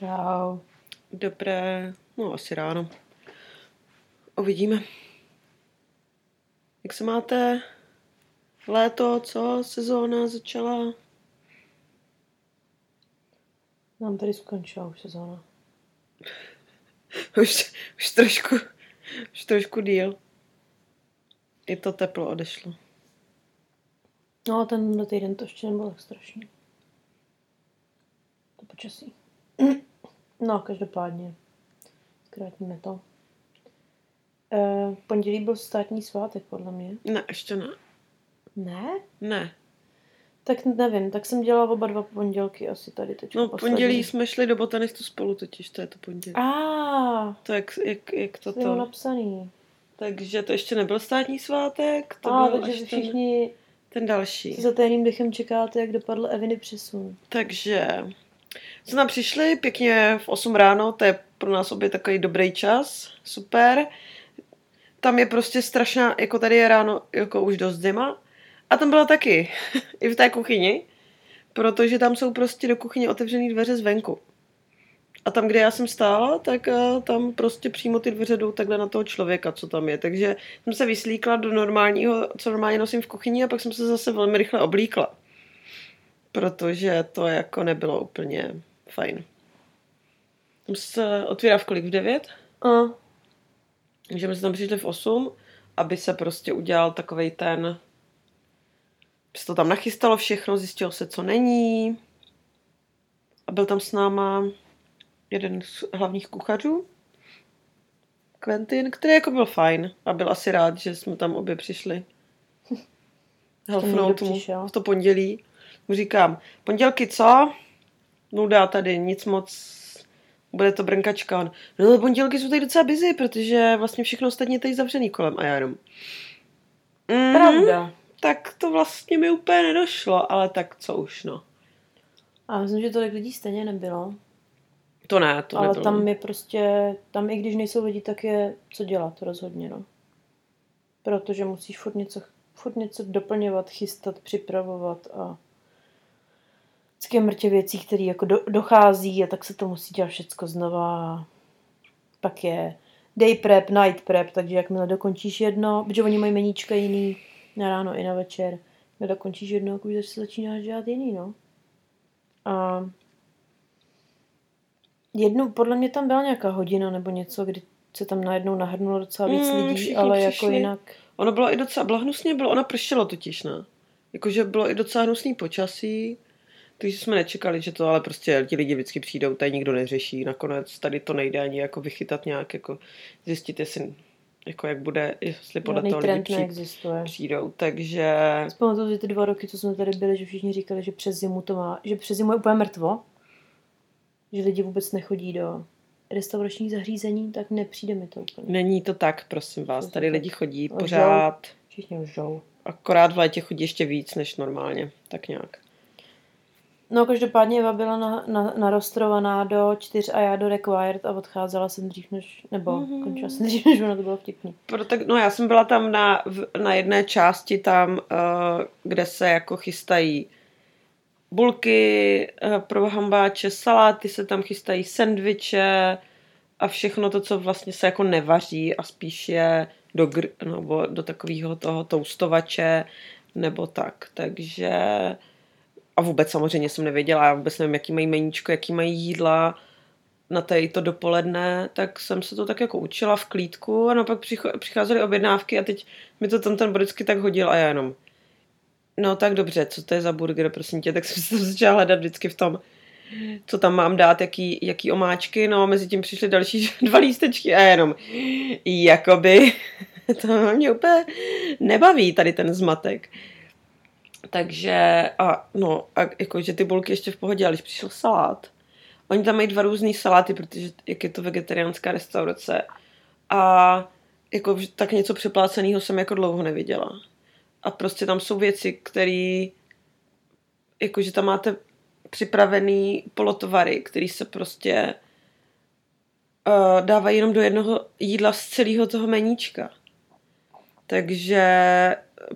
Čau. Dobré, no asi ráno. Uvidíme. Jak se máte? Léto, co? Sezóna začala? Nám tady skončila už sezóna. Už, už trošku, už trošku díl. I to teplo odešlo. No a ten týden to ještě nebylo tak strašný. To počasí. No, každopádně. Zkrátíme to. E, pondělí byl státní svátek, podle mě. Ne, ještě ne. Ne? Ne. Tak nevím, tak jsem dělala oba dva pondělky asi tady teď. No pondělí jsme šli do botanistu spolu totiž, to je to pondělí. A, To jak, jak, jak to to napsaný. Takže to ještě nebyl státní svátek, to A, byl takže až vy ten, všichni ten další. za tajným dechem čekáte, jak dopadl Eviny přesun. Takže jsme tam přišli pěkně v 8 ráno, to je pro nás obě takový dobrý čas, super. Tam je prostě strašná, jako tady je ráno jako už dost zima. A tam byla taky, i v té kuchyni, protože tam jsou prostě do kuchyně otevřené dveře zvenku. A tam, kde já jsem stála, tak eh, tam prostě přímo ty dveře jdou takhle na toho člověka, co tam je. Takže jsem se vyslíkla do normálního, co normálně nosím v kuchyni a pak jsem se zase velmi rychle oblíkla. Protože to jako nebylo úplně fajn. Tam se otvírá v kolik? V 9? A, Takže my jsme tam přišli v 8, aby se prostě udělal takovej ten... Se to tam nachystalo všechno, zjistilo se, co není. A byl tam s náma jeden z hlavních kuchařů, Quentin, který jako byl fajn a byl asi rád, že jsme tam obě přišli. Helfnout mu v to pondělí. Mu říkám, pondělky co? Nuda tady, nic moc, bude to brnkačka. On, no ale pondělky jsou tady docela busy, protože vlastně všechno ostatní je tady zavřený kolem a já jenom. Mhm, pravda. Tak to vlastně mi úplně nedošlo, ale tak co už, no. A myslím, že tolik lidí stejně nebylo. To ne, to ale nebylo. tam je prostě, tam i když nejsou lidi, tak je co dělat rozhodně, no. Protože musíš furt něco, furt něco doplňovat, chystat, připravovat a vždycky mrtě věcí, které jako do, dochází a tak se to musí dělat všecko znova. Pak je day prep, night prep, takže jakmile dokončíš jedno, protože oni mají meníčka jiný na ráno i na večer, jakmile dokončíš jedno, tak už se začínáš dělat jiný, no. A jednu, podle mě tam byla nějaká hodina nebo něco, kdy se tam najednou nahrnulo docela víc Mm, lidí, ale jako přišli. jinak. Ono bylo i docela, bylo hnusně, bylo, ona pršelo totiž, ne? Jakože bylo i docela hnusný počasí, takže jsme nečekali, že to, ale prostě ti lidi vždycky přijdou, tady nikdo neřeší, nakonec tady to nejde ani jako vychytat nějak, jako zjistit, jestli, jako jak bude, jestli podle Žádný toho lidi trend přijít, neexistuje. přijdou, takže Vzpamatuju si ty dva roky, co jsme tady byli, že všichni říkali, že přes zimu to má, že přes zimu je úplně mrtvo, že lidi vůbec nechodí do restauračních zařízení, tak nepřijde mi to úplně. není to tak, prosím vás, tady lidi chodí Lžou. pořád, Všichni lžou. akorát v létě chodí ještě víc než normálně, tak nějak. No každopádně Eva byla na, na, narostrovaná do čtyř a já do required a odcházela jsem dřív než, nebo Mhm. mm-hmm. končila jsem dřív, než ono to bylo vtipný. Proto, no já jsem byla tam na, v- na jedné části tam, uh, kde se jako chystají bulky uh, pro hambáče, saláty se tam chystají, sendviče a všechno to, co vlastně se jako nevaří a spíš je do, gr, nebo do takového toho toustovače nebo tak. Takže a vůbec samozřejmě jsem nevěděla, já vůbec nevím, jaký mají meníčko, jaký mají jídla na to dopoledne, tak jsem se to tak jako učila v klídku a no pak přicházely objednávky a teď mi to tam ten vždycky tak hodil a já jenom no tak dobře, co to je za burger, prosím tě, tak jsem se začala hledat vždycky v tom, co tam mám dát, jaký, jaký omáčky, no a mezi tím přišly další dva lístečky a jenom jakoby to mě úplně nebaví tady ten zmatek. Takže a no, a jakože ty bulky ještě v pohodě, ale když přišel salát, Oni tam mají dva různý saláty, protože jak je to vegetariánská restaurace. A jako tak něco přepláceného jsem jako dlouho neviděla. A prostě tam jsou věci, které jakože tam máte připravený polotovary, který se prostě uh, dávají jenom do jednoho jídla z celého toho meníčka. Takže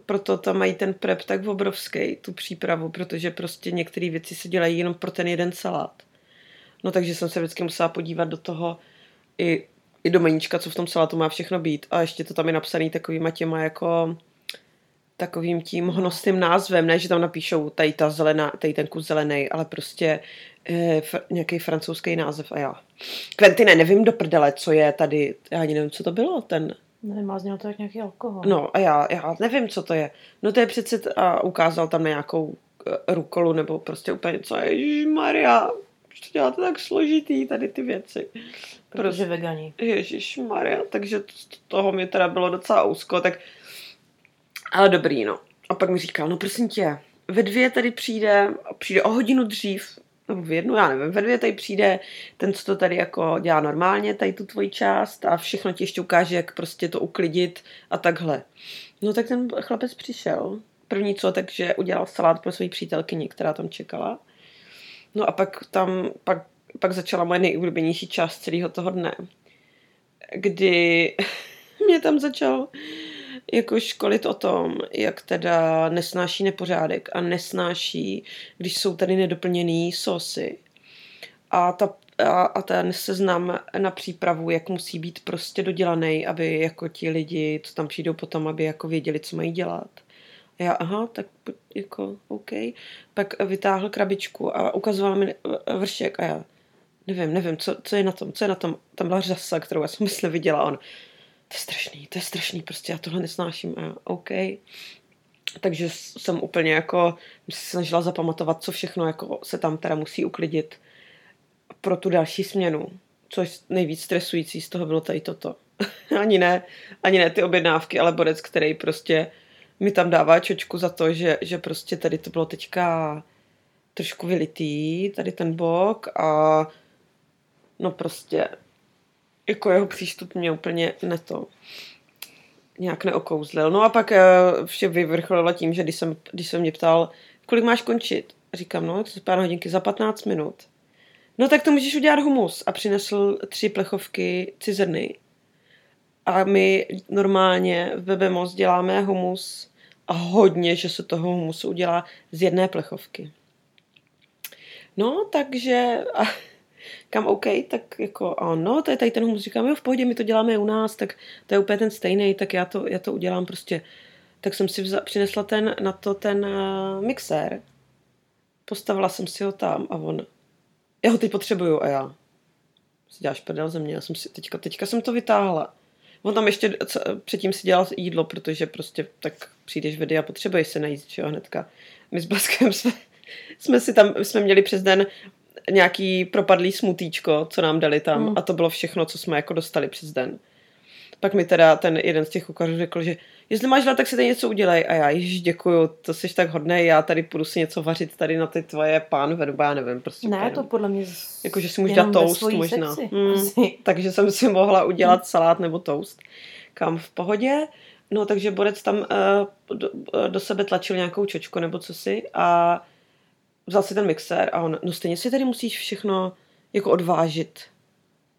proto tam mají ten prep tak obrovský, tu přípravu, protože prostě některé věci se dělají jenom pro ten jeden salát. No takže jsem se vždycky musela podívat do toho i, i do meníčka, co v tom salátu má všechno být. A ještě to tam je napsaný takovýma těma jako takovým tím hnostým názvem, ne, že tam napíšou tady ta zelená, tady ten kus zelený, ale prostě e, fr, nějaký francouzský název a já. Kventine, nevím do prdele, co je tady, já ani nevím, co to bylo, ten... Nevím, má z něho to jak nějaký alkohol. No a já, já nevím, co to je. No to je přece, t- a ukázal tam na nějakou e, rukolu, nebo prostě úplně co, Maria, to děláte tak složitý, tady ty věci. Protože prostě, vegani. Ježíš Maria, takže toho mi teda bylo docela úzko, tak ale dobrý, no. A pak mi říkal, no prosím tě, ve dvě tady přijde, přijde o hodinu dřív, nebo v jednu, já nevím, ve dvě tady přijde ten, co to tady jako dělá normálně, tady tu tvoji část a všechno ti ještě ukáže, jak prostě to uklidit a takhle. No tak ten chlapec přišel, první co, takže udělal salát pro svoji přítelkyni, která tam čekala. No a pak tam, pak, pak začala moje nejoblíbenější část celého toho dne, kdy mě tam začal jako školit o tom, jak teda nesnáší nepořádek a nesnáší, když jsou tady nedoplněný sosy. A, ta, a, a ten seznam na přípravu, jak musí být prostě dodělaný, aby jako ti lidi, co tam přijdou potom, aby jako věděli, co mají dělat. A já, aha, tak jako, OK. Pak vytáhl krabičku a ukazoval mi vršek a já, nevím, nevím, co, co je na tom, co je na tom. Tam byla řasa, kterou já jsem myslím viděla. On, to je strašný, to je strašný, prostě já tohle nesnáším. A OK. Takže jsem úplně jako se snažila zapamatovat, co všechno jako se tam teda musí uklidit pro tu další směnu. Což nejvíc stresující z toho bylo tady toto. ani ne, ani ne ty objednávky, ale borec, který prostě mi tam dává čočku za to, že, že prostě tady to bylo teďka trošku vylitý, tady ten bok a no prostě jako jeho přístup mě úplně neto nějak neokouzlil. No a pak uh, vše vyvrcholilo tím, že když jsem, když jsem mě ptal, kolik máš končit? Říkám, no, se pár hodinky, za 15 minut. No tak to můžeš udělat humus. A přinesl tři plechovky cizrny. A my normálně v Bebemos děláme humus a hodně, že se toho humusu udělá z jedné plechovky. No, takže... A, kam OK, tak jako ano, to je tady ten humus, říkám, jo, v pohodě, my to děláme u nás, tak to je úplně ten stejný, tak já to, já to udělám prostě. Tak jsem si vza, přinesla ten, na to ten uh, mixér, postavila jsem si ho tam a on, já ho teď potřebuju a já, si děláš prdel ze mě, já jsem si, teďka, teďka jsem to vytáhla. On tam ještě předtím si dělal jídlo, protože prostě tak přijdeš vedy a potřebuješ se najít, že jo, hnedka. My s Baskem jsme, jsme si tam, jsme měli přes den nějaký propadlý smutíčko, co nám dali tam mm. a to bylo všechno, co jsme jako dostali přes den. Pak mi teda ten jeden z těch kuchařů řekl, že jestli máš rád, tak si tady něco udělej. A já, již děkuju, to jsi tak hodný, já tady půjdu si něco vařit tady na ty tvoje pánve, nebo já nevím. Prostě ne, to podle mě Jako, že si můžu dát toast možná. Mm, takže jsem si mohla udělat mm. salát nebo toast. Kam v pohodě. No, takže Borec tam uh, do, uh, do sebe tlačil nějakou čočku nebo co si a vzal si ten mixér a on, no stejně si tady musíš všechno jako odvážit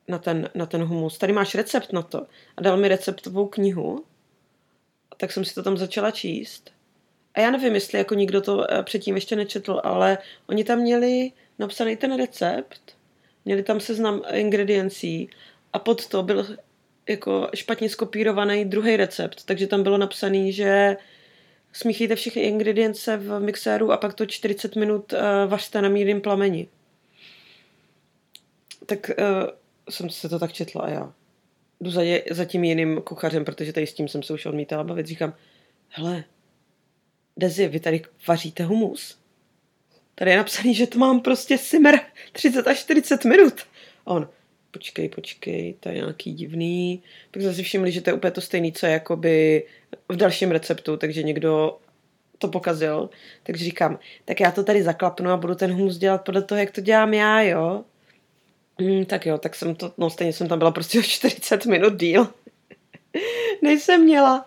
na ten, na ten humus. Tady máš recept na to. A dal mi receptovou knihu, tak jsem si to tam začala číst. A já nevím, jestli jako nikdo to eh, předtím ještě nečetl, ale oni tam měli napsaný ten recept, měli tam seznam ingrediencí a pod to byl jako špatně skopírovaný druhý recept, takže tam bylo napsaný, že smíchejte všechny ingredience v mixéru a pak to 40 minut uh, vařte na mírném plameni. Tak uh, jsem se to tak četla a já jdu za, je, za tím jiným kuchařem, protože tady s tím jsem se už odmítala bavit. Říkám, hele, Dezi, vy tady vaříte humus. Tady je napsaný, že to mám prostě simmer 30 až 40 minut. A on, počkej, počkej, to je nějaký divný. Pak si všimli, že to je úplně to stejné, co je jakoby v dalším receptu, takže někdo to pokazil. Takže říkám, tak já to tady zaklapnu a budu ten humus dělat podle toho, jak to dělám já, jo. Mm, tak jo, tak jsem to, no stejně jsem tam byla prostě o 40 minut díl. Než jsem měla.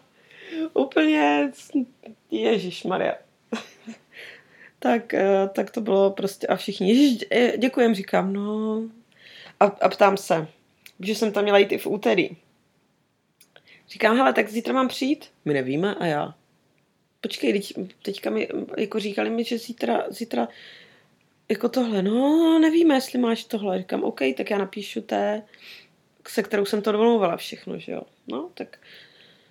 Úplně, Ježíš Maria. tak, eh, tak to bylo prostě a všichni, ježiš, eh, děkujem, říkám, no. A, a ptám se, že jsem tam měla jít i v úterý. Říkám, hele, tak zítra mám přijít? My nevíme a já. Počkej, teď, teďka mi, jako říkali mi, že zítra, zítra jako tohle, no nevíme, jestli máš tohle. Říkám, OK, tak já napíšu té, se kterou jsem to domluvala všechno, že jo. No, tak,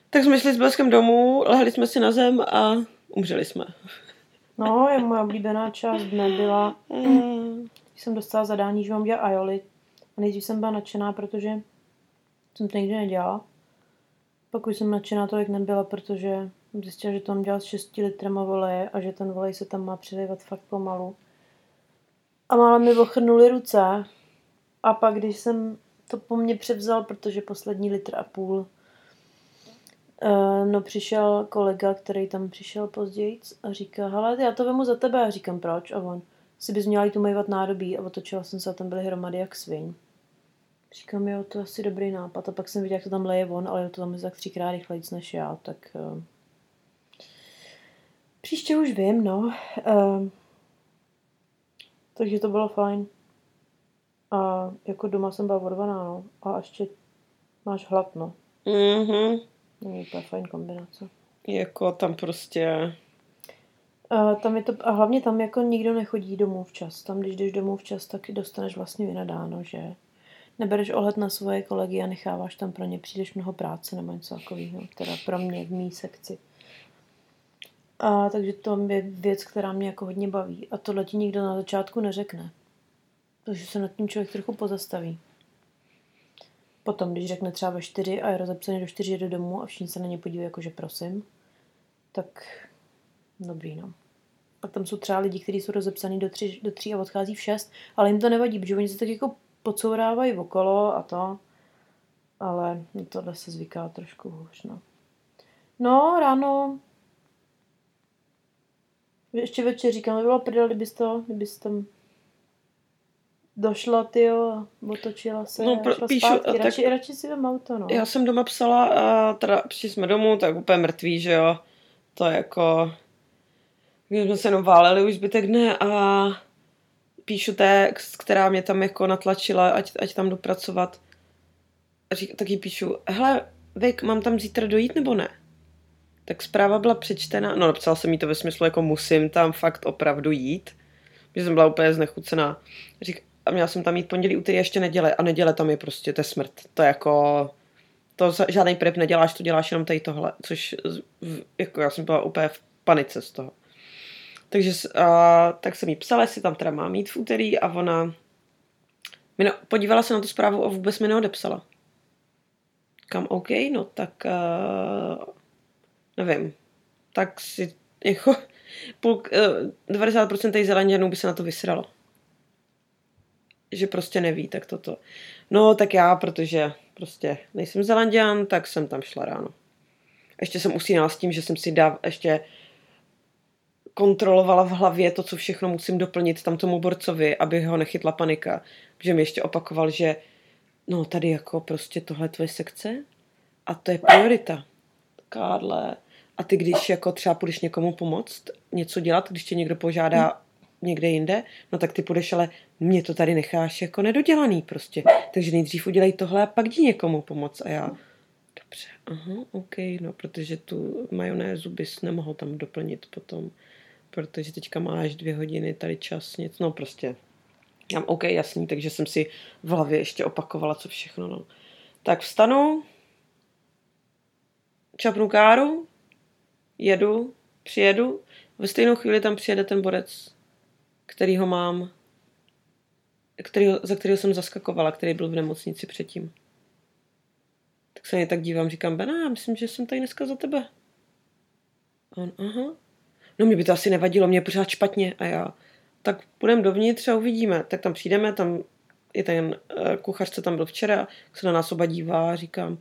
tak jsme šli s bleskem domů, lehli jsme si na zem a umřeli jsme. No, je moje oblíbená část dne byla, Mm. když jsem dostala zadání, že mám dělat aioli. A nejdřív jsem byla nadšená, protože jsem to nikdy nedělala. Pak už jsem nadšená tolik nebyla, protože zjistila, že to mám dělat s 6 litrama voleje a že ten volej se tam má přilévat fakt pomalu. A málo mi ochrnuly ruce. A pak, když jsem to po mně převzal, protože poslední litr a půl, eh, no přišel kolega, který tam přišel později a říká, hele, já to vemu za tebe. A říkám, proč? A on, si bys měla jít umývat nádobí. A otočila jsem se a tam byly hromady jak sviň. Říkám, jo, to je asi dobrý nápad. A pak jsem viděla, jak to tam leje on, ale to tam je tak třikrát rychleji než já, tak... Uh... Příště už vím, no. Uh... Takže to bylo fajn. A jako doma jsem byla odvaná, no. A ještě máš hlad, no. Mhm. Není úplně fajn kombinace. Jako tam prostě... A, tam je to, a hlavně tam jako nikdo nechodí domů včas. Tam, když jdeš domů včas, tak dostaneš vlastně vynadáno, že nebereš ohled na svoje kolegy a necháváš tam pro ně příliš mnoho práce nebo něco takového, teda pro mě v mý sekci. A takže to je věc, která mě jako hodně baví. A tohle ti nikdo na začátku neřekne. Takže se nad tím člověk trochu pozastaví. Potom, když řekne třeba ve čtyři a je rozepsaný do čtyři do domů a všichni se na ně podívají jako, že prosím, tak dobrý, no. Pak tam jsou třeba lidi, kteří jsou rozepsaný do tří, do tří a odchází v šest, ale jim to nevadí, protože oni se tak jako podsourávají okolo a to. Ale tohle se zvyká trošku hůř, no. No, ráno ještě večer říkám, by bylo prdel, kdybys to, kdybys tam došla, ty a otočila se No, a šla píšu, zpátky. tak- Radši, radši si vem auto, no. Já jsem doma psala, a teda přišli jsme domů, tak úplně mrtví, že jo. To je jako... My jsme se jenom váleli už zbytek dne a píšu text, která mě tam jako natlačila, ať, ať tam jdu pracovat. A řík, tak jí píšu, hele, Vik, mám tam zítra dojít nebo ne? Tak zpráva byla přečtena, no napsala jsem jí to ve smyslu, jako musím tam fakt opravdu jít, že jsem byla úplně znechucená. Řík, a měla jsem tam jít pondělí, úterý, ještě neděle a neděle tam je prostě, to je smrt. To je jako, to žádný prep neděláš, to děláš jenom tady tohle, což jako já jsem byla úplně v panice z toho. Takže a, tak jsem jí psala, jestli tam teda mám jít v úterý a ona no, podívala se na tu zprávu a vůbec mi neodepsala. Kam OK, no tak uh, nevím. Tak si jako půl, uh, 90% těch zelenděnů by se na to vysralo. Že prostě neví, tak toto. No tak já, protože prostě nejsem zelanděn, tak jsem tam šla ráno. Ještě jsem usínala s tím, že jsem si dáv, ještě kontrolovala v hlavě to, co všechno musím doplnit tam tomu borcovi, aby ho nechytla panika. Že mi ještě opakoval, že no tady jako prostě tohle je tvoje sekce a to je priorita. Kádle. A ty když jako třeba půjdeš někomu pomoct, něco dělat, když tě někdo požádá někde jinde, no tak ty půjdeš, ale mě to tady necháš jako nedodělaný prostě. Takže nejdřív udělej tohle a pak jdi někomu pomoct. A já, dobře, aha, OK, no, protože tu majonézu bys nemohl tam doplnit potom, protože teďka máš dvě hodiny tady čas, nic, no prostě. Já OK, jasný, takže jsem si v hlavě ještě opakovala, co všechno, no. Tak vstanu, čapnu káru, jedu, přijedu, ve stejnou chvíli tam přijede ten borec, který ho mám, kterýho, za kterého jsem zaskakovala, který byl v nemocnici předtím. Tak se mě tak dívám, říkám, Bena, já myslím, že jsem tady dneska za tebe. A on, aha. No mě by to asi nevadilo, mě pořád špatně. A já, tak půjdeme dovnitř a uvidíme. Tak tam přijdeme, tam je ten uh, kuchař, co tam byl včera, se na nás oba dívá a říkám,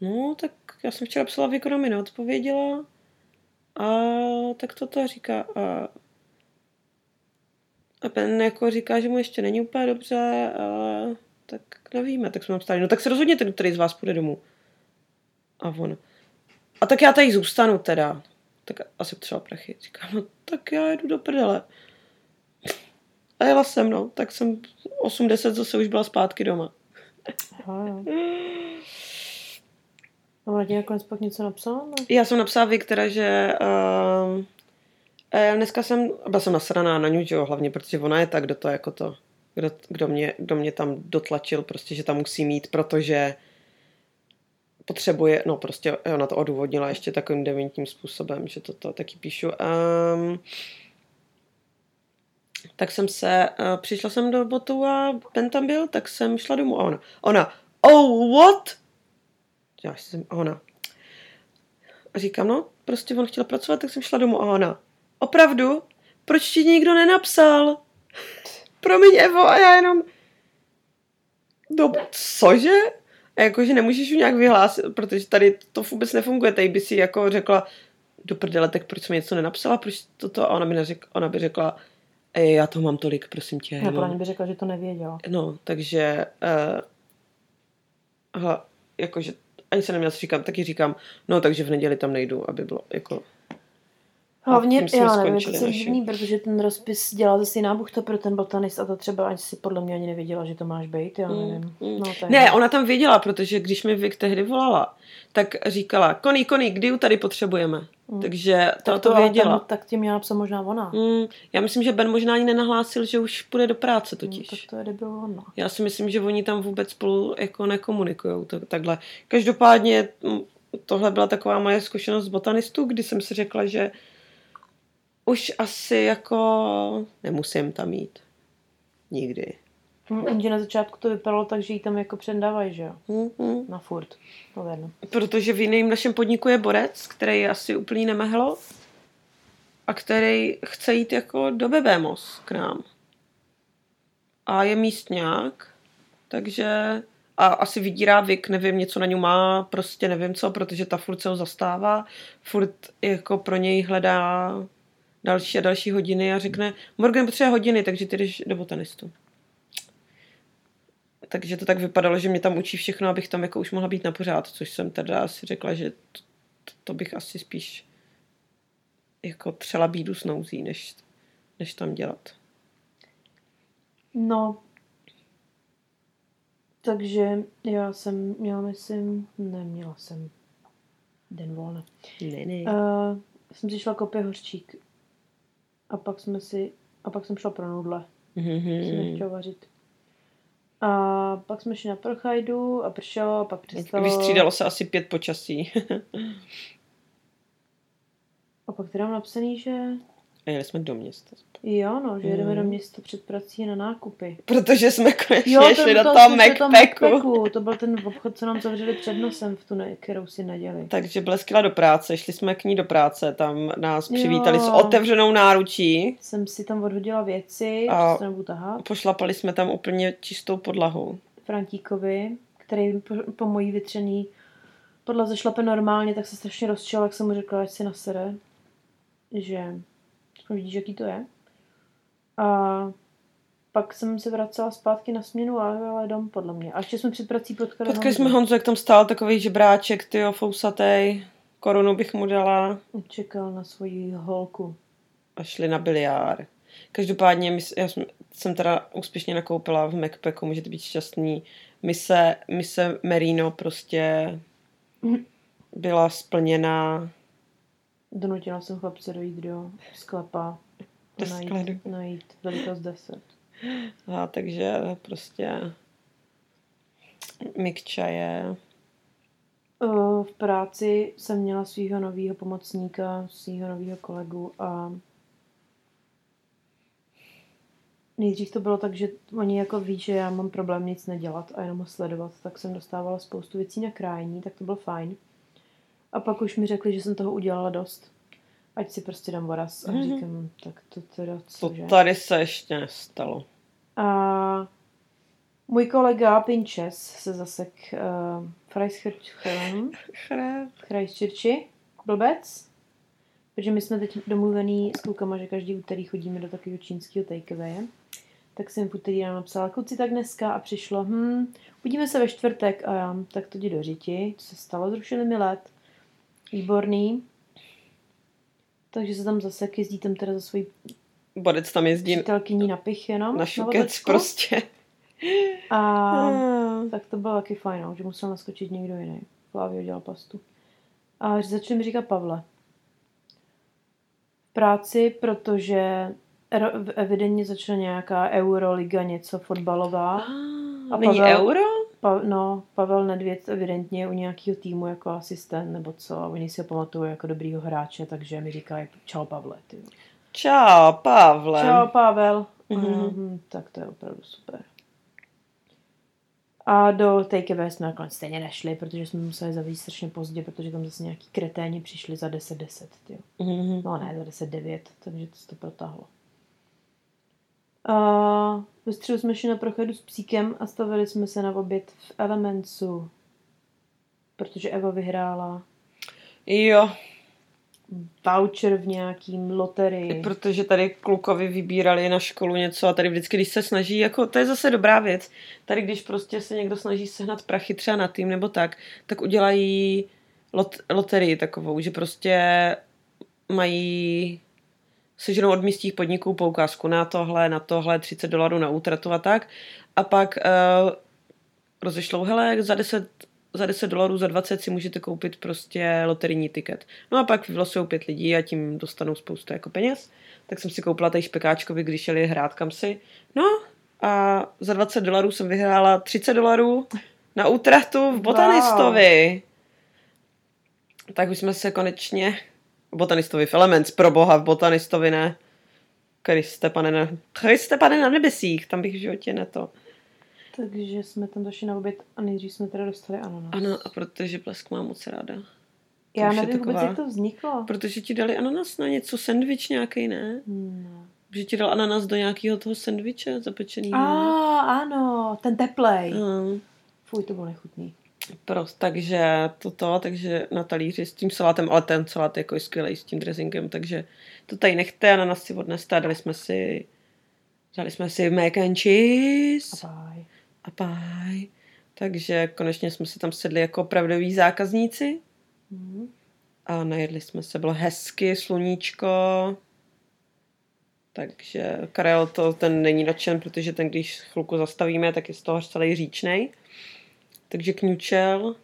no tak já jsem včera psala v ekonomii, neodpověděla. A tak toto říká. A, a Ben jako říká, že mu ještě není úplně dobře, ale tak nevíme, tak jsme tam stáli. No tak se rozhodněte, který z vás půjde domů. A on. A tak já tady zůstanu teda. Tak asi třeba prachy. Říkám, no tak já jedu do prdele. A jela jsem, no. Tak jsem 8-10 zase už byla zpátky doma. Aha, jo. A ona ti nakonec pak něco napsala? No? Já jsem napsala Viktora, že uh, dneska jsem, byla jsem nasraná na ní, že jo, hlavně protože ona je tak, kdo to jako to, kdo, kdo, mě, kdo mě tam dotlačil, prostě, že tam musí mít, protože potřebuje, no prostě ona to odůvodnila ještě takovým dementním způsobem, že to, to taky píšu. Um, tak jsem se, uh, přišla jsem do botu a Ben tam byl, tak jsem šla domů a ona, ona, oh what? Já jsem, ona. A říkám, no, prostě on chtěl pracovat, tak jsem šla domů a ona, opravdu? Proč ti nikdo nenapsal? Promiň, Evo, a já jenom, do, cože? A jakože nemůžeš ju nějak vyhlásit, protože tady to vůbec nefunguje. Tady by si jako řekla, do prdele, tak proč jsem něco nenapsala, proč toto? A ona by, neřekla, ona by řekla, Ej, já to mám tolik, prosím tě. Já pro by řekla, že to nevěděla. No, takže uh, aha, jakože ani se neměla říkám, taky říkám, no takže v neděli tam nejdu, aby bylo jako Hlavně, já nevím, je to divný, protože ten rozpis dělá zase jiná buchta pro ten botanist a to třeba ani si podle mě ani nevěděla, že to máš být, já nevím. Mm, mm. No, ne, ona tam věděla, protože když mi Vik tehdy volala, tak říkala, Koný, Koný, kdy ju tady potřebujeme? Mm. Takže to, tak to, to věděla. Ten, tak tím měla psa možná ona. Mm, já myslím, že Ben možná ani nenahlásil, že už půjde do práce totiž. Mm, tak to je debil ona. Já si myslím, že oni tam vůbec spolu jako nekomunikují tak, takhle. Každopádně mm, tohle byla taková moje zkušenost z botanistů, kdy jsem si řekla, že už asi jako nemusím tam jít. Nikdy. Hmm, že na začátku to vypadalo tak, že jí tam jako předávají, že jo? Mm-hmm. Na furt. No, Protože v jiném našem podniku je borec, který je asi úplně nemehlo a který chce jít jako do Bebemos k nám. A je místňák, takže a asi vydírá Vik, nevím, něco na něj má, prostě nevím co, protože ta furt se ho zastává, furt jako pro něj hledá další a další hodiny a řekne, Morgan potřebuje hodiny, takže ty jdeš do botanistu. Takže to tak vypadalo, že mě tam učí všechno, abych tam jako už mohla být na pořád, což jsem teda asi řekla, že to, to bych asi spíš jako třela bídu s nouzí, než, než tam dělat. No, takže já jsem měla, myslím, neměla jsem den volna. Ne, ne. Uh, jsem si šla kopě hořčík a pak jsme si, a pak jsem šla pro nudle. Mm-hmm. Jsem nechtěla vařit. A pak jsme šli na prochajdu a pršelo a pak přestalo. Vystřídalo se asi pět počasí. a pak teda mám napsaný, že... A jeli jsme do města. Jo, no, že jedeme mm. do města před prací na nákupy. Protože jsme konečně jo, šli do toho Macpacku. To byl ten obchod, co nám zavřeli před nosem v tu, ne, kterou si neděli. Takže bleskla do práce, šli jsme k ní do práce, tam nás přivítali jo. s otevřenou náručí. Jsem si tam odhodila věci, a se nebudu tahat. pošlapali jsme tam úplně čistou podlahu. Frantíkovi, který po, po mojí vytřený podlaze šlape normálně, tak se strašně rozčil, jak jsem mu řekla, ať si nasere, že vidíš, jaký to je. A pak jsem se vracela zpátky na směnu a ale dom, podle mě. A ještě jsme před prací potkali Potkali jsme Honzu, jak tam stál takový žebráček, ty fousatej. Korunu bych mu dala. Čekal na svoji holku. A šli na biliár. Každopádně já jsem, jsem teda úspěšně nakoupila v Macpacku, můžete být šťastný. Mise, mise Merino prostě byla splněná. Donutila jsem chlapce dojít do sklepa do najít, skladu. najít velikost 10. A takže prostě Mikča je... V práci jsem měla svého nového pomocníka, svého nového kolegu a nejdřív to bylo tak, že oni jako ví, že já mám problém nic nedělat a jenom ho sledovat, tak jsem dostávala spoustu věcí na krájení, tak to bylo fajn. A pak už mi řekli, že jsem toho udělala dost ať si prostě dám voraz. A mm-hmm. říkám, tak to teda co, To tady se ještě nestalo. A můj kolega Pinches se zasek uh, Christchurchi, blbec, protože my jsme teď domluvený s klukama, že každý úterý chodíme do takového čínského takeaway. Tak jsem v úterý nám napsala, kluci, tak dneska a přišlo, hm, uvidíme se ve čtvrtek a já, tak to jdi do řiti, co se stalo, zrušili mi let. Výborný. Takže se tam zase jezdí tam teda za svojí Bodec tam jezdí přítelkyní na pich jenom. Na šukec na prostě. A hmm. tak to bylo taky fajn, no, že musel naskočit někdo jiný. Flávio dělal pastu. A začali mi říkat Pavle. práci, protože ro- evidentně začala nějaká Euroliga, něco fotbalová. A není Pavel- euro? Pa, no, Pavel Nedvěd evidentně u nějakého týmu jako asistent nebo co, a oni si ho pamatují jako dobrýho hráče, takže mi říkají čau Pavle. Ty. Čau, Pavle. Čau Pavel. Mhm. Mm, tak to je opravdu super. A do Takeaway jsme nakonec stejně nešli, protože jsme museli zavít strašně pozdě, protože tam zase nějaký kreténi přišli za 10-10. tyjo. Mhm. No ne, za 10-9, takže to se to protáhlo. A ve středu jsme šli na prochodu s psíkem a stavili jsme se na oběd v Elementsu, protože Eva vyhrála. Jo, voucher v nějakým loterii. protože tady klukovi vybírali na školu něco a tady vždycky, když se snaží, jako to je zase dobrá věc, tady když prostě se někdo snaží sehnat prachy třeba na tým nebo tak, tak udělají lot, loterii takovou, že prostě mají seženou od místních podniků poukázku na tohle, na tohle, 30 dolarů na útratu a tak. A pak uh, rozešlou, hele, za 10, za 10 dolarů, za 20 si můžete koupit prostě loterijní tiket. No a pak vylosují pět lidí a tím dostanou spoustu jako peněz. Tak jsem si koupila tady špekáčkovi, když šeli hrát kam si. No a za 20 dolarů jsem vyhrála 30 dolarů na útratu v botanistovi. Tak už jsme se konečně botanistovi v Elements, pro boha, v botanistovi ne. Kriste, pane, na, Kriste, pane na nebesích, tam bych v životě ne to. Takže jsme tam došli na oběd a nejdřív jsme teda dostali ananas. Ano, a protože blesk mám moc ráda. Já už je nevím vůbec, taková- jak to vzniklo. Protože ti dali ananas na něco, sendvič nějaký, ne? No. Že ti dal ananas do nějakého toho sendviče zapečeného. A ano, ten teplej. Mm. Fuj, to bylo nechutný. Prost, takže toto, takže na talíři s tím salátem, ale ten salát je jako skvělý s tím dressingem, takže to tady nechte a na nás si odneste a dali jsme si dali jsme si mac and cheese A bye. a pie. Takže konečně jsme si tam sedli jako opravdoví zákazníci Mhm. a najedli jsme se, bylo hezky, sluníčko. Takže Karel to ten není nadšen, protože ten, když chvilku zastavíme, tak je z toho celý říčnej. Takže kňučel.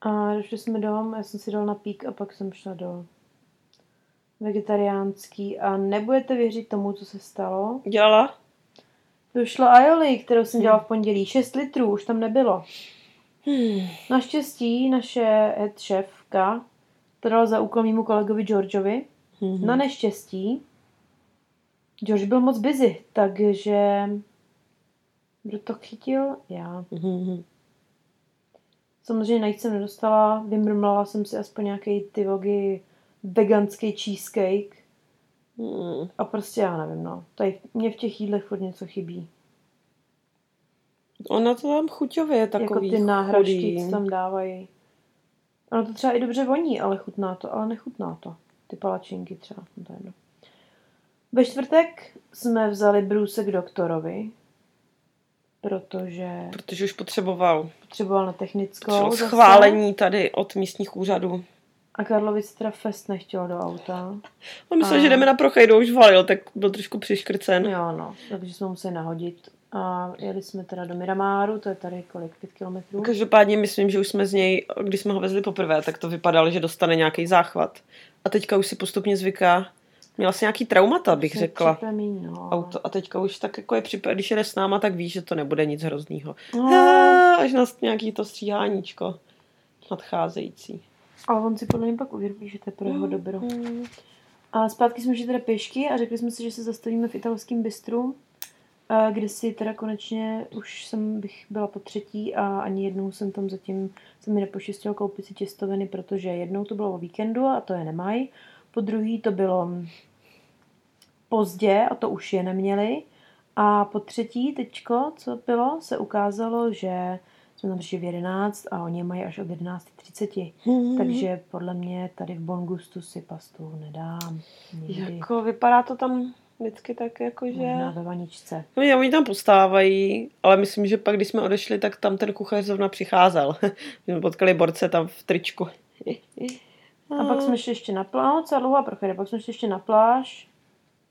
A došli jsme dom, já jsem si dal na pík a pak jsem šla do vegetariánský a nebudete věřit tomu, co se stalo. Dělala? Došla aioli, kterou jsem dělala v pondělí. 6 litrů, už tam nebylo. Hmm. Naštěstí naše head šéfka to dala za úkol mýmu kolegovi Georgeovi. Mhm. Na neštěstí George byl moc busy, takže kdo to chytil? Já. Mhm. Samozřejmě najít jsem nedostala, vymrmlala jsem si aspoň nějaký ty vogy veganský cheesecake Hmm. a prostě já nevím, no. Tady mě v těch jídlech furt něco chybí. Ona to tam chuťově je takový jako ty náhražky, co tam dávají. Ono to třeba i dobře voní, ale chutná to, ale nechutná to. Ty palačinky třeba, no to je jedno. Ve čtvrtek jsme vzali brůsek doktorovi, protože Protože už potřeboval. potřeboval na technickou. Potřeboval zase. schválení tady od místních úřadů. A Karlovi se teda fest nechtělo do auta. On myslel, A- že jdeme na prochejdu, už valil, tak byl trošku přiškrcen. Jo, no, takže jsme museli nahodit. A jeli jsme teda do Miramáru, to je tady kolik, pět kilometrů. Každopádně myslím, že už jsme z něj, když jsme ho vezli poprvé, tak to vypadalo, že dostane nějaký záchvat. A teďka už si postupně zvyká. Měla si nějaký traumata, bych Se řekla. no. Auto. A teďka už tak jako je připravený, když jede s náma, tak ví, že to nebude nic hroznýho. No, Až na nějaký to stříháníčko nadcházející. ale on si podle mě pak uvědomí, že to je pro jeho dobro. Mm. A zpátky jsme šli teda pěšky a řekli jsme si, že se zastavíme v italském bistru, a kde si teda konečně už jsem bych byla po třetí a ani jednou jsem tam zatím se mi nepoštěstilo koupit si těstoviny, protože jednou to bylo o víkendu a to je nemají. Po druhý to bylo pozdě a to už je neměli. A po třetí teďko, co bylo, se ukázalo, že jsme tam přišli v 11 a oni mají až od 11.30. Takže podle mě tady v Bongustu si pastu nedám. Nikdy. Jako vypadá to tam vždycky tak, jako že... Možná ve vaničce. No, oni tam postávají, ale myslím, že pak, když jsme odešli, tak tam ten kuchař zrovna přicházel. My jsme potkali borce tam v tričku. A pak jsme šli ještě na pláž, dlouhá prochada, pak jsme šli ještě na pláž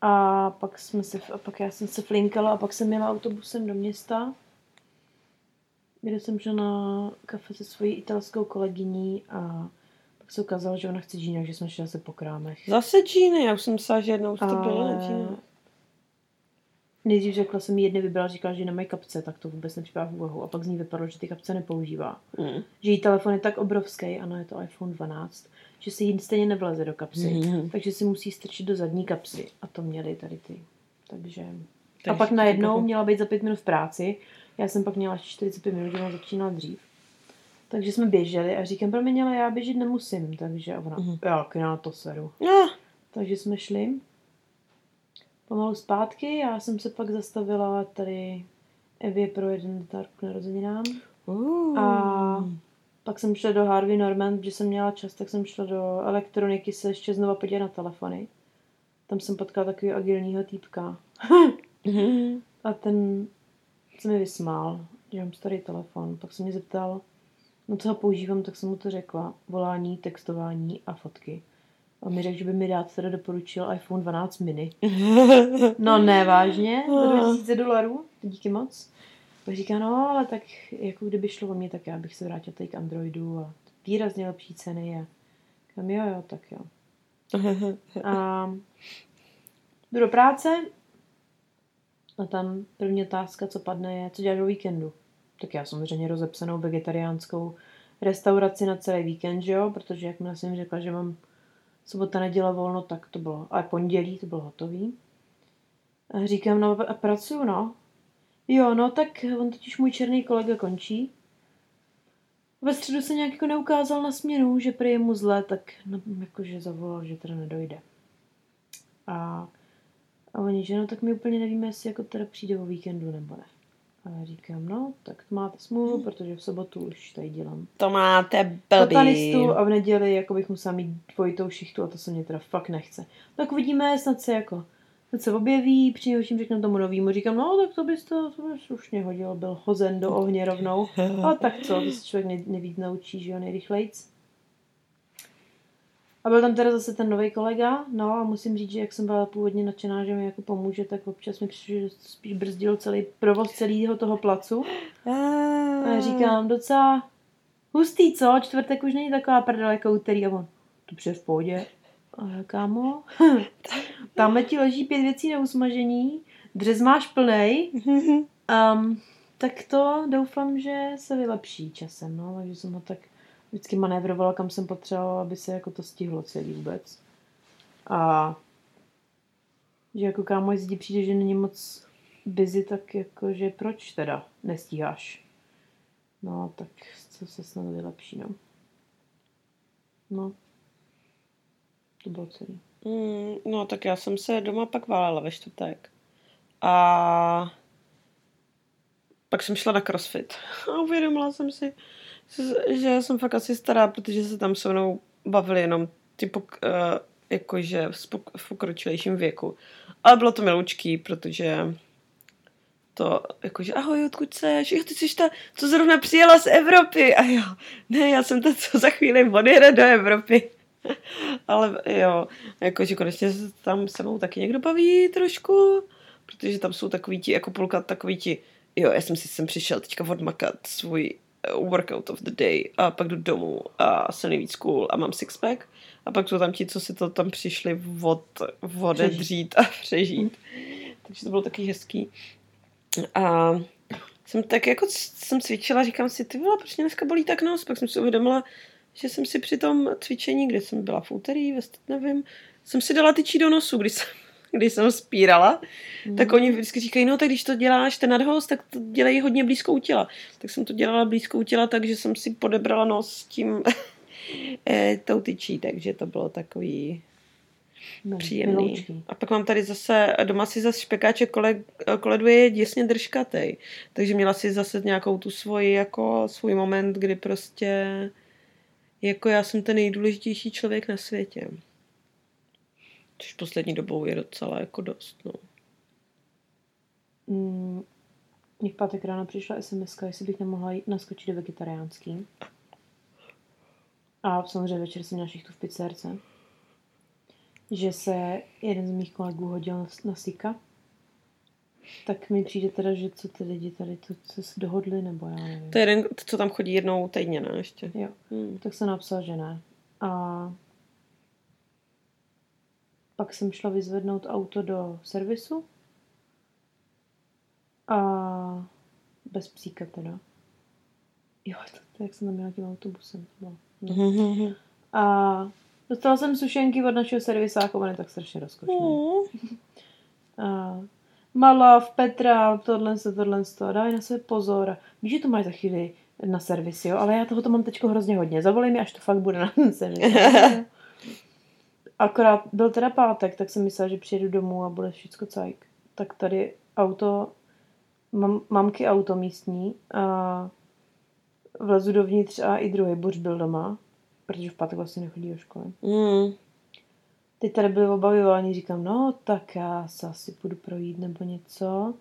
a pak, jsme se, a pak já jsem se flinkala a pak jsem jela autobusem do města, kde jsem šla na kafe se svojí italskou kolegyní a pak se ukázalo, že ona chce džíny, takže jsme šli zase po krámech. Zase džíny, já už jsem myslela, že jednou jste byla na džíny. Nejdřív řekla jsem jí jedny vybrala, říkala, že nemají kapce, tak to vůbec nepřipadá v úvahu. A pak z ní vypadalo, že ty kapce nepoužívá. Mm. Že její telefon je tak obrovský, ano, je to iPhone 12, že si jí stejně nevleze do kapsy. Mhm. Takže si musí strčit do zadní kapsy. A to měli tady ty. Takže... a Takže pak najednou měla být za pět minut v práci. Já jsem pak měla ještě 45 minut, že mám začínala dřív. Takže jsme běželi a říkám, promiň, ale já běžet nemusím. Takže a ona, já já na to seru. No, Takže jsme šli pomalu zpátky. Já jsem se pak zastavila tady Evě pro jeden dárku k narozeninám. uh. A pak jsem šla do Harvey Norman, že jsem měla čas, tak jsem šla do elektroniky se ještě znova podívat na telefony. Tam jsem potkala takového agilního týpka. A ten se mi vysmál, že mám starý telefon. Pak se mě zeptal, no co ho používám, tak jsem mu to řekla. Volání, textování a fotky. A mi řekl, že by mi rád teda doporučil iPhone 12 mini. No ne, vážně? Za 2000 dolarů? Díky moc. Pak říká, no ale tak jako kdyby šlo o mě, tak já bych se vrátil tady k Androidu a výrazně lepší ceny a říkám, jo, jo, tak jo. A jdu do práce a tam první otázka, co padne, je, co děláš o víkendu. Tak já samozřejmě rozepsanou vegetariánskou restauraci na celý víkend, že jo, protože jakmile jsem řekla, že mám sobota, neděle volno, tak to bylo, ale pondělí to bylo hotový. A říkám, no a pracuju, no. Jo, no tak on totiž můj černý kolega končí. Ve středu se nějak jako neukázal na směnu, že prý je mu zle, tak no, jakože zavolal, že teda nedojde. A, a oni, že no tak my úplně nevíme, jestli jako teda přijde o víkendu nebo ne. A já říkám, no, tak to máte smůlu, protože v sobotu už tady dělám To máte blbý. satanistu a v neděli jako bych musela mít dvojitou šichtu a to se mě teda fakt nechce. Tak uvidíme, snad se jako snad se objeví, přinejmenším řeknu tomu novýmu, říkám, no tak to bys to, to bys slušně hodil, byl hozen do ohně rovnou. A tak co, to se člověk ne- nevíc naučí, že jo, nejrychlejc. A byl tam teda zase ten nový kolega, no a musím říct, že jak jsem byla původně nadšená, že mi jako pomůže, tak občas mi přišlo, že spíš brzdil celý provoz celého toho placu. A já říkám, docela hustý, co? Čtvrtek už není taková prdel jako úterý. A on, to přijde v pohodě. A já, kámo, tamhle ti leží pět věcí na usmažení, dřez máš plnej, um, tak to doufám, že se vylepší časem, no. Takže jsem ho tak vždycky manévrovala, kam jsem potřebovala, aby se jako to stihlo celý vůbec. A že jako kámo, ti přijde, že není moc busy, tak jakože proč teda nestíháš? No, tak co se snad vylepší, no. No. To bylo celý. Mm, no, tak já jsem se doma pak válela ve čtvrtek. A pak jsem šla na crossfit. A uvědomila jsem si, že jsem fakt asi stará, protože se tam se mnou bavili jenom ty pok, uh, jakože v, spok- v pokročilejším věku. Ale bylo to miloučký, protože to jakože ahoj, odkud seš? Jo, ty jsi ta, co zrovna přijela z Evropy. A jo, ne, já jsem ta, co za chvíli odjede do Evropy. Ale jo, jakože konečně tam se mnou taky někdo baví trošku, protože tam jsou takový ti, jako půlka takový ti, jo, já jsem si sem přišel teďka odmakat svůj workout of the day a pak jdu domů a jsem nejvíc cool a mám sixpack a pak jsou tam ti, co si to tam přišli od, odedřít a přežít. Takže to bylo taky hezký. A jsem tak jako jsem cvičila, říkám si, ty vole, proč mě dneska bolí tak nos? Pak jsem si uvědomila, že jsem si při tom cvičení, kde jsem byla v úterý, ve nevím, jsem si dala tyčí do nosu, když jsem, když jsem spírala, mm. tak oni vždycky říkají, no tak když to děláš ten nadhost, tak to dělej hodně blízko u těla. Tak jsem to dělala blízko u těla, takže jsem si podebrala nos tím eh, tou tyčí, takže to bylo takový No, příjemný. miloučký. A pak mám tady zase, doma si zase špekáček kole, koleduje je děsně držkatej. Takže měla si zase nějakou tu svoji, jako svůj moment, kdy prostě jako já jsem ten nejdůležitější člověk na světě. Což poslední dobou je docela jako dost, no. Mm, v pátek ráno přišla SMS, jestli bych nemohla jít naskočit do vegetariánský. A samozřejmě večer jsem měla šichtu v pizzerce. Že se jeden z mých kolegů hodil na, sika. Tak mi přijde teda, že co ty lidi tady to, co se dohodli, nebo já nevím. To je jeden, co tam chodí jednou týdně, ne, ještě. Jo, Hmm. tak jsem napsal, že ne. A pak jsem šla vyzvednout auto do servisu. A bez psíka teda. Jo, to, to jak jsem tam měla tím autobusem. No. no. A dostala jsem sušenky od našeho servisáku, on je tak strašně rozkošný. Mm. A Malav, Petra, tohle, se, tohle, to, daj na sebe pozor. Víš, že to máš za chvíli na servis, jo? Ale já toho to mám teď hrozně hodně. Zavolej mi, až to fakt bude na servis. Akorát byl teda pátek, tak jsem myslela, že přijedu domů a bude všechno cajk. Tak tady auto, mam, mamky auto místní a vlezu dovnitř a i druhý buř byl doma, protože v pátek vlastně nechodí do školy. Mm. Teď tady byly volání, říkám, no tak já se asi půjdu projít nebo něco.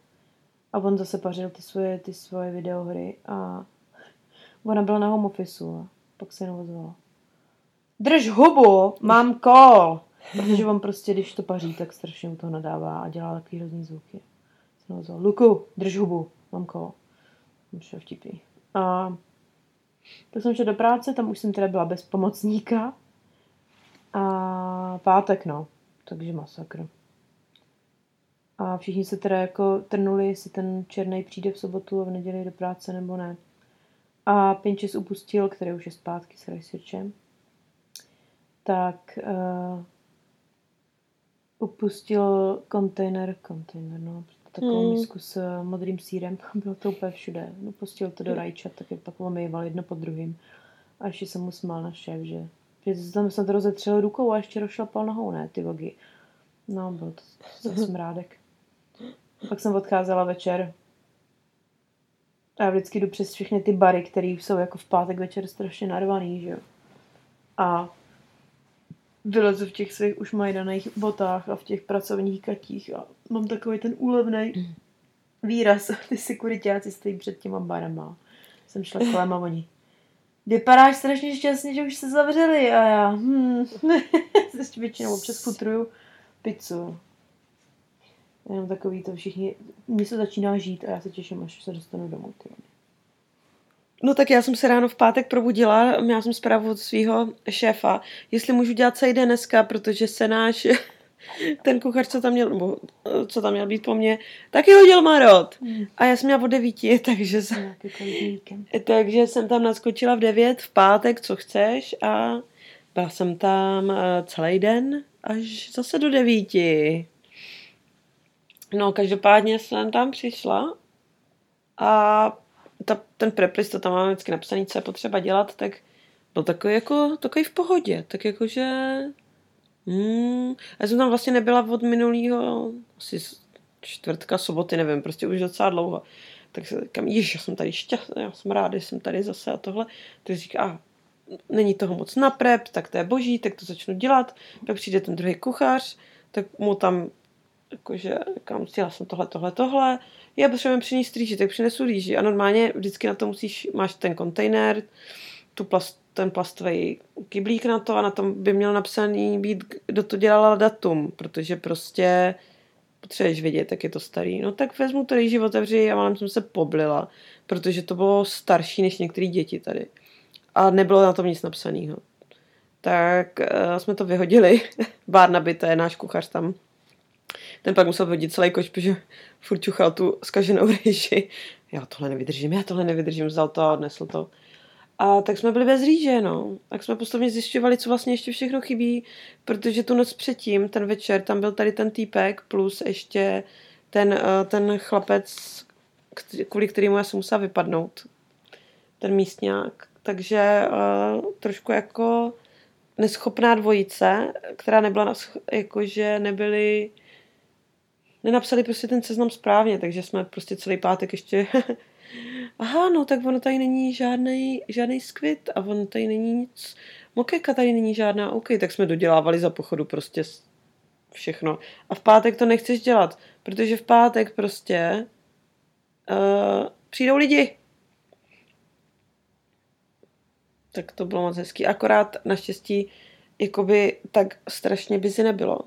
A on zase pařil ty svoje, ty svoje videohry a ona byla na home office a pak se jenom ozvala. Drž hubu, mám kol. Protože on prostě, když to paří, tak strašně mu to nadává a dělá takový hrozný zvuky. Jsem Luku, drž hubu, mám kol. Už vtipný. A tak jsem šla do práce, tam už jsem teda byla bez pomocníka. A pátek, no. Takže masakr. A všichni se teda jako trnuli, jestli ten černý přijde v sobotu a v neděli do práce nebo ne. A Pinches upustil, který už je zpátky s researchem, tak uh, upustil kontejner, kontejner, no, takovou Hmm. misku s modrým sírem, bylo to úplně všude. No, pustil to do rajčat, tak je pak omýval jedno po druhým. A ještě jsem mu smál na šéf, že, že tam snad rozetřel rukou a ještě rozšlapal nohou, ne, ty vogy. No, byl to za smrádek. Pak jsem odcházela večer. A já vždycky jdu přes všechny ty bary, které jsou jako v pátek večer strašně narvaný, že jo. A vylezu v těch svých už majdaných botách a v těch pracovních katích a mám takový ten úlevný výraz. Ty sekuritáci stojí před těma barama. Jsem šla kolem a oni vypadáš strašně šťastně, že už se zavřeli a já hm, ještě většinou občas futruju pizzu. Jenom takový to všichni, mně se začíná žít a já se těším, až se dostanu domů. Ty. No tak já jsem se ráno v pátek probudila, měla jsem zprávu od svého šéfa, jestli můžu dělat celý den dneska, protože se náš ten kuchař, co tam měl, nebo eh, co tam měl být po mně, taky hodil marot. Hmm. A já jsem měla o devíti, takže, jsem, takže jsem tam naskočila v devět v pátek, co chceš a byla jsem tam eh, celý den až zase do devíti. No, každopádně jsem tam přišla a ta, ten preplis, to tam máme vždycky napsaný, co je potřeba dělat, tak byl takový jako, takový v pohodě. Tak jakože... Hmm, já jsem tam vlastně nebyla od minulého asi čtvrtka, soboty, nevím, prostě už docela dlouho. Tak se říkám, již, já jsem tady šťastná, já jsem ráda, že jsem tady zase a tohle. Tak říká, a není toho moc na prep, tak to je boží, tak to začnu dělat. Pak přijde ten druhý kuchař, tak mu tam jakože, říkám, jsem tohle, tohle, tohle. Já potřebujeme přinést rýži, tak přinesu rýži. A normálně vždycky na to musíš, máš ten kontejner, tu plast, ten plastový kyblík na to a na tom by měl napsaný být, kdo to dělal datum, protože prostě potřebuješ vědět, jak je to starý. No tak vezmu to rýži, otevři a málem jsem se poblila, protože to bylo starší než některé děti tady. A nebylo na tom nic napsaného. Tak uh, jsme to vyhodili. Barnaby, to je náš kuchař tam. Ten pak musel vyhodit celý koš, protože furt čuchal tu skaženou rýži. Já tohle nevydržím, já tohle nevydržím, vzal to a odnesl to. A tak jsme byli bez rýže, no. Tak jsme postupně zjišťovali, co vlastně ještě všechno chybí, protože tu noc předtím, ten večer, tam byl tady ten týpek, plus ještě ten, eh, ten chlapec, kvůli kterému já jsem musela vypadnout. Ten místňák. Takže uh, trošku jako neschopná dvojice, která nebyla, jakože nebyli, nenapsali prostě ten seznam správně, takže jsme prostě celý pátek ještě aha, no tak ono tady není žádný, žádný skvit a ono tady není nic, mokeka tady není žádná, OK, tak jsme dodělávali za pochodu prostě všechno. A v pátek to nechceš dělat, protože v pátek prostě uh, přijdou lidi. Tak to bylo moc hezký. Akorát naštěstí jakoby tak strašně busy nebylo,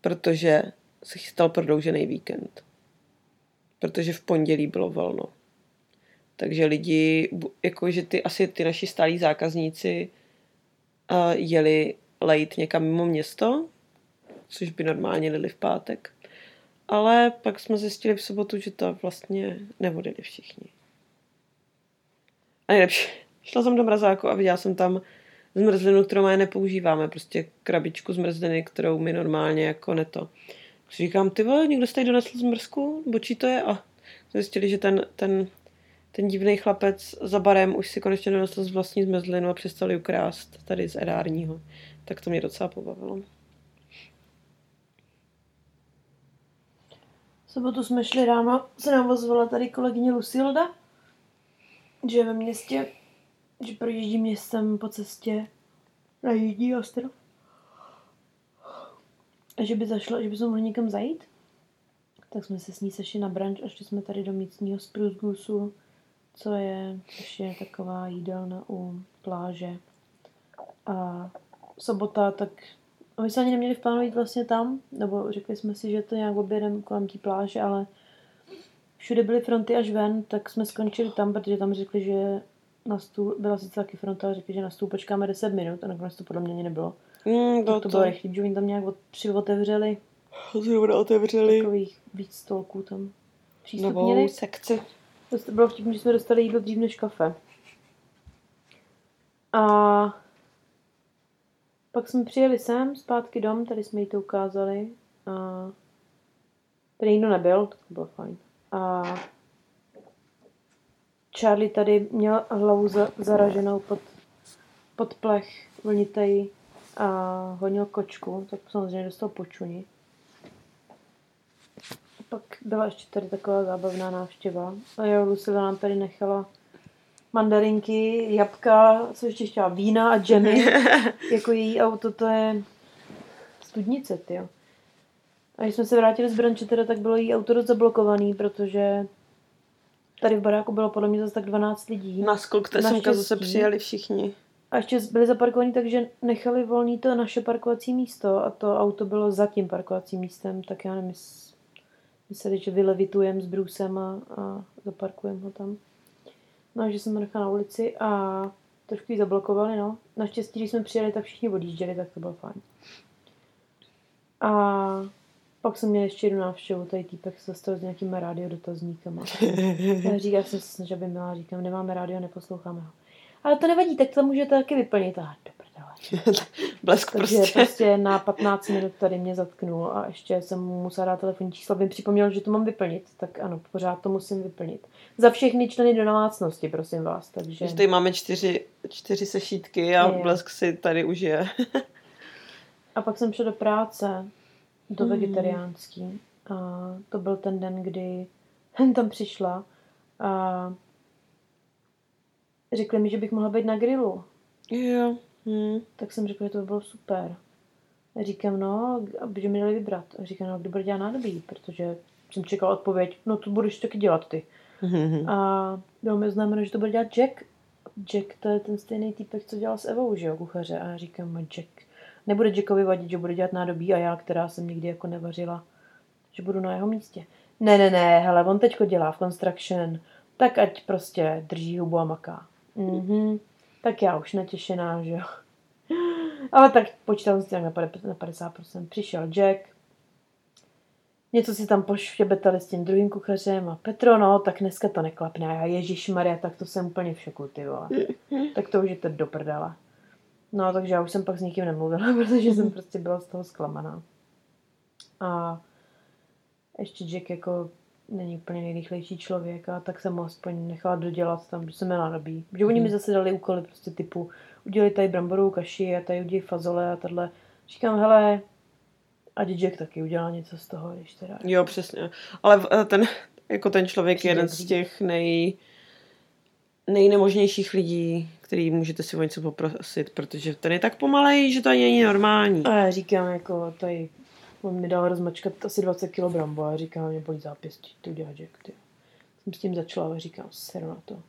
protože se chystal prodloužený víkend. Protože v pondělí bylo volno. Takže lidi, jakože ty asi ty naši stálí zákazníci uh, jeli lejt někam mimo město, což by normálně jeli v pátek. Ale pak jsme zjistili v sobotu, že to vlastně nevodili všichni. A nejlepší, šla jsem do mrazáku a viděla jsem tam zmrzlinu, kterou my nepoužíváme, prostě krabičku zmrzliny, kterou my normálně jako neto. Říkám, ty vole, někdo jste donesl zmrzku, bočí to je a zjistili, že ten, ten, ten divný chlapec za barem už si konečně donesl z vlastní zmrzlinu a přestali ukrást tady z erárního. Tak to mě docela pobavilo. V sobotu jsme šli ráno, se nám ozvala tady kolegyně Lucilda, že je ve městě, že projíždí městem po cestě na Jižní ostrov. A že by zašlo, že by jsme mohli někam zajít. Tak jsme se s ní sešli na branč a šli jsme tady do místního Spruce co je, což je taková jídelna u pláže. A sobota, tak a my jsme ani neměli v plánu jít vlastně tam, nebo řekli jsme si, že to nějak objedeme kolem té pláže, ale všude byly fronty až ven, tak jsme skončili tam, protože tam řekli, že na stůl, byla sice taky fronta, řekli, že na stůl počkáme 10 minut a nakonec to podle mě ani nebylo. Mm, to, to bylo rychlý, že oni tam nějak od, tři otevřeli. Zrovna otevřeli. Takových víc stolků tam. Novou sekci. To bylo vtipné, že jsme dostali jídlo dřív než kafe. A pak jsme přijeli sem, zpátky dom, tady jsme jí to ukázali. A tady nikdo nebyl, tak to bylo fajn. A Charlie tady měl hlavu za, zaraženou pod, pod plech vlnitej a honil kočku, tak samozřejmě dostal počuní. Pak byla ještě tady taková zábavná návštěva. A jo, Lucila nám tady nechala mandarinky, jabka, co ještě chtěla, vína a džemy. jako její auto, to je studnice, jo. A když jsme se vrátili z branče, teda, tak bylo jí auto dost zablokovaný, protože tady v baráku bylo podle mě zase tak 12 lidí. Na skok zase přijeli všichni. A ještě byli zaparkovaní, takže nechali volný to naše parkovací místo a to auto bylo za tím parkovacím místem, tak já nevím, mysleli, že vylevitujeme s brusem a, a zaparkujeme ho tam. No, že jsem ho nechal na ulici a trošku ji zablokovali, no. Naštěstí, když jsme přijeli, tak všichni odjížděli, tak to bylo fajn. A pak jsem měl ještě jednu návštěvu, tady týpek se dostal s nějakými radiodotazníkama. Já říkám, já jsem se snažil, aby měla, říkám, nemáme rádio, neposloucháme ho. Ale to nevadí, tak to můžete taky vyplnit. A Blesk Takže prostě. prostě na 15 minut tady mě zatknul a ještě jsem mu musela dát telefonní číslo, aby připomněl, že to mám vyplnit. Tak ano, pořád to musím vyplnit. Za všechny členy do domácnosti, prosím vás. Takže... Když tady máme čtyři, čtyři sešítky a je. Blesk si tady užije. a pak jsem šla do práce, do hmm. vegetariánský. A to byl ten den, kdy tam přišla a řekli mi, že bych mohla být na grilu. Jo. Hmm. Tak jsem řekla, že to by bylo super. A říkám, no, aby mi dali vybrat. A říkám, no, kdo bude dělat nádobí, protože jsem čekala odpověď, no to budeš taky dělat ty. Mm-hmm. A bylo mi znamená, že to bude dělat Jack. Jack to je ten stejný týpek, co dělal s Evou, že jo, kuchaře. A já říkám, no, Jack. Nebude Jackovi vadit, že bude dělat nádobí a já, která jsem nikdy jako nevařila, že budu na jeho místě. Ne, ne, ne, hele, on teďko dělá v construction, tak ať prostě drží hubu a maká. Mhm. Tak já už natěšená, že jo. Ale tak počítám si na 50%. Přišel Jack, něco si tam poštěbetali s tím druhým kuchařem a Petro, no, tak dneska to neklapne. A já, Ježíš Maria, tak to jsem úplně v šoku, ty vole. tak to už je to do prdela. No, takže já už jsem pak s nikým nemluvila, protože jsem prostě byla z toho zklamaná. A ještě Jack jako není úplně nejrychlejší člověk a tak jsem ho aspoň nechala dodělat tam, že jsem měla nabí. Že oni mi mhm. zase dali úkoly prostě typu udělej tady bramborovou kaši a tady udělej fazole a tahle. Říkám, hele, a Jack taky udělá něco z toho, když teda... Jo, přesně. Ale eh, ten, jako ten člověk je jeden z těch nej, nejnemožnějších lidí, který můžete si o něco poprosit, protože ten je tak pomalej, že to ani není normální. A já říkám, jako tady On mi dal rozmačkat asi 20 kg brambo a říká, mě bolí zápěstí, to udělá Jack, ty. Jsem s tím začala a říkám, seru na to.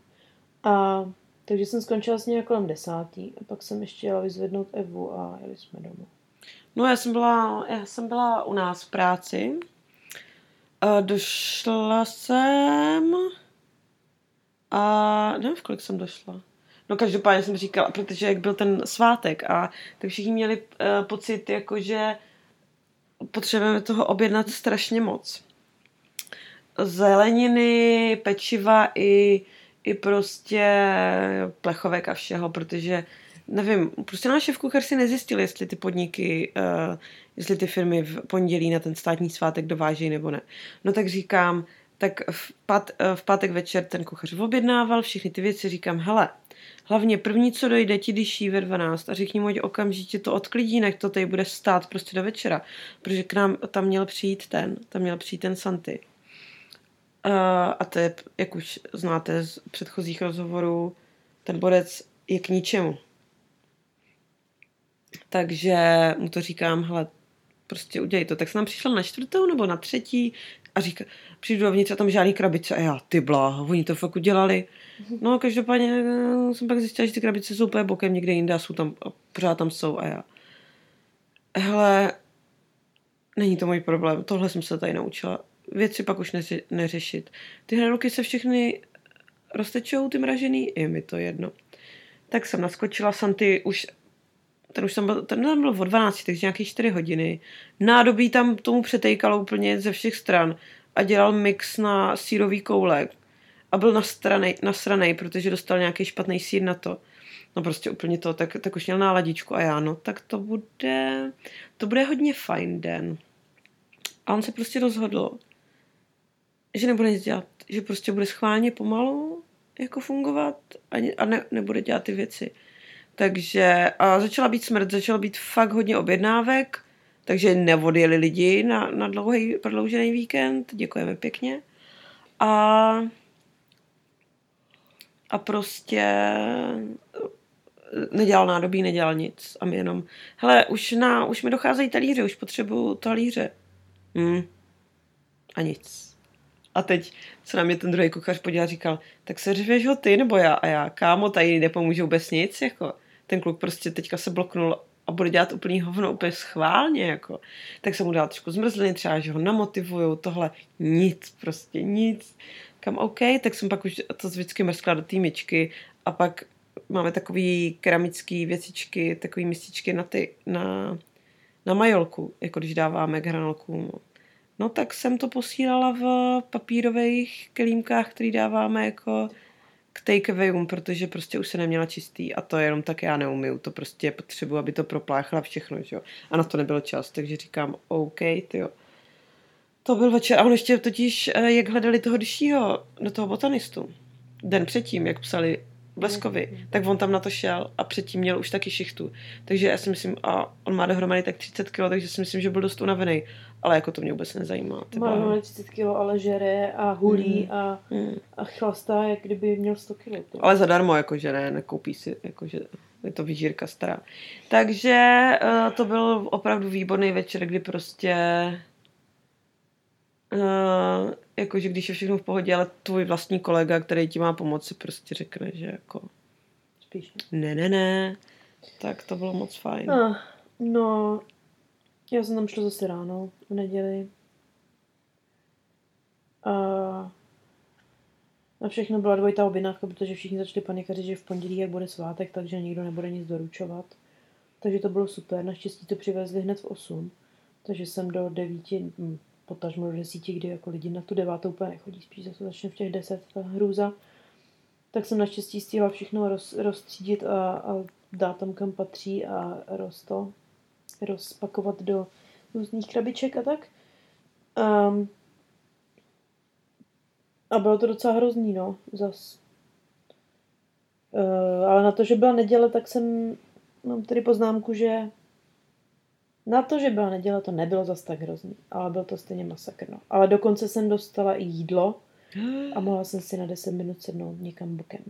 A takže jsem skončila s ní kolem desátý a pak jsem ještě jela vyzvednout Evu a jeli jsme domů. No já jsem byla, já jsem byla u nás v práci. A došla jsem a nevím, v kolik jsem došla. No každopádně jsem říkala, protože jak byl ten svátek a tak všichni měli uh, pocit, jako že potřebujeme toho objednat strašně moc. Zeleniny, pečiva i, i prostě plechovek a všeho, protože nevím, prostě náš šéf kuchař si nezjistil, jestli ty podniky, uh, jestli ty firmy v pondělí na ten státní svátek dovážejí nebo ne. No tak říkám, tak v, pát, uh, v pátek večer ten kuchař objednával všechny ty věci, říkám, hele, hlavně první, co dojde, ti dyší ve 12 a řekni mu, ať okamžitě to odklidí, nech to tady bude stát prostě do večera, protože k nám tam měl přijít ten, tam měl přijít ten Santy. Uh, a to je, jak už znáte z předchozích rozhovorů, ten bodec je k ničemu. Takže mu to říkám, hele, prostě udělej to. Tak jsem tam přišla na čtvrtou nebo na třetí a říká, přijdu dovnitř a tam žádný krabice. A já, ty bláho, oni to fakt udělali. No každopádně eh, jsem pak zjistila, že ty krabice jsou úplně bokem někde jinde a jsou tam, a pořád tam jsou a já. Hele, není to můj problém, tohle jsem se tady naučila. Věci pak už neři, neřešit. Ty hranolky se všechny roztečou, ty mražený, je mi to jedno. Tak jsem naskočila, Santy už ten už tam byl, ten tam byl o 12, takže nějaký 4 hodiny. Nádobí tam tomu přetejkalo úplně ze všech stran a dělal mix na sírový koulek. A byl nasranej, nasranej, protože dostal nějaký špatný sír na to. No prostě úplně to, tak, tak už měl náladičku a já, no tak to bude, to bude hodně fajn den. A on se prostě rozhodl, že nebude nic dělat, že prostě bude schválně pomalu jako fungovat a, a ne, nebude dělat ty věci. Takže a začala být smrt, začalo být fakt hodně objednávek, takže neodjeli lidi na, na dlouhý prodloužený víkend, děkujeme pěkně. A, a prostě nedělal nádobí, nedělal nic. A my jenom, hele, už, na, už mi docházejí talíře, už potřebuju talíře. Hmm. A nic. A teď se na mě ten druhý kuchař podíval a říkal, tak se řveš ho ty nebo já? A já, kámo, tady nepomůžu vůbec nic, jako ten kluk prostě teďka se bloknul a bude dělat úplný hovno úplně schválně, jako. Tak jsem mu dal trošku zmrzliny, třeba, že ho namotivuju, tohle, nic, prostě nic. Kam OK, tak jsem pak už to vždycky mrskla do té a pak máme takový keramický věcičky, takový mističky na, ty, na, na majolku, jako když dáváme k hranolkům. No tak jsem to posílala v papírových kelímkách, který dáváme jako k takeawayům, protože prostě už se neměla čistý a to jenom tak já neumiju, to prostě potřebuji, aby to propláchla všechno, že jo. A na to nebyl čas, takže říkám, OK, jo. To byl večer a on ještě totiž, eh, jak hledali toho dyšího do toho botanistu, den předtím, jak psali Bleskovi, mm. tak on tam na to šel a předtím měl už taky šichtu. Takže já si myslím, a on má dohromady tak 30 kg, takže si myslím, že byl dost unavený. Ale jako to mě vůbec nezajímá. Má dohromady 30 kg, ale žere a hulí mm. a, mm. a chlastá, jak kdyby měl 100 kg. Ale zadarmo, jako že ne, nekoupí si, jako že je to vyžírka stará. Takže uh, to byl opravdu výborný večer, kdy prostě uh, jakože když je všechno v pohodě, ale tvůj vlastní kolega, který ti má pomoci, prostě řekne, že jako... Spíš ne. Ne, ne, Tak to bylo moc fajn. Uh, no, já jsem tam šla zase ráno, v neděli. A na všechno byla dvojitá objednávka, protože všichni začali panikařit, že v pondělí jak bude svátek, takže nikdo nebude nic doručovat. Takže to bylo super. Naštěstí to přivezli hned v 8. Takže jsem do 9, potažmo do desíti, kdy jako lidi na tu devátou úplně nechodí, spíš zase začne v těch deset ta hrůza. Tak jsem naštěstí stihla všechno roz, rozstřídit a, a dát tam, kam patří a roz to, rozpakovat do různých krabiček a tak. Um, a bylo to docela hrozný, no, zas. Uh, ale na to, že byla neděle, tak jsem, mám tady poznámku, že na to, že byla neděle, to nebylo zas tak hrozný, ale byl to stejně masakr. No. Ale dokonce jsem dostala i jídlo a mohla jsem si na 10 minut sednout někam bokem.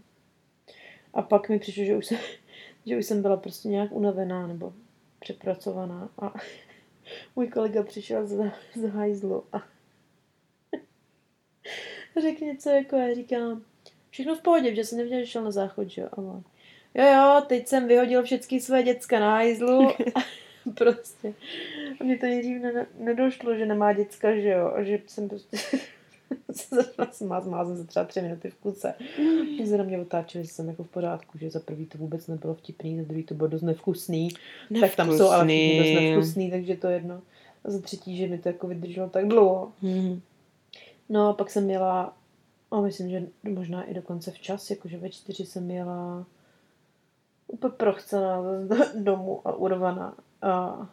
A pak mi přišlo, že už jsem, že už jsem byla prostě nějak unavená nebo přepracovaná a můj kolega přišel z, z hajzlu a řekl něco jako, já říkám, všechno v pohodě, že jsem nevěděla, že šel na záchod, že jo. A on, jo, jo, teď jsem vyhodil všechny své děcka na hajzlu prostě. A mě to nejdřív nedošlo, že nemá děcka, že jo, a že jsem prostě se začala smát, smát jsem se třeba tři minuty v kuse. Že se na mě otáčeli, že jsem jako v pořádku, že za prvý to vůbec nebylo vtipný, za druhý to bylo dost nevkusný. nevkusný. Tak tam jsou ale všichni dost nevkusný, takže to jedno. A za třetí, že mi to jako vydrželo tak dlouho. Hmm. No a pak jsem měla, a myslím, že možná i dokonce včas, jakože ve čtyři jsem měla úplně prochcená domů a urvaná. A